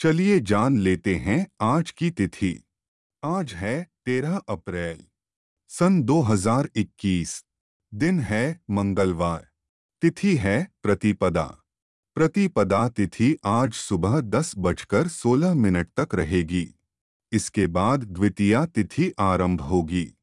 चलिए जान लेते हैं आज की तिथि। आज है तेरह अप्रैल, सन 2021 दिन है मंगलवार, तिथि है प्रतिपदा। प्रतिपदा तिथि आज सुबह दस बजकर सोलह मिनट तक रहेगी। इसके बाद द्वितीया तिथि आरंभ होगी।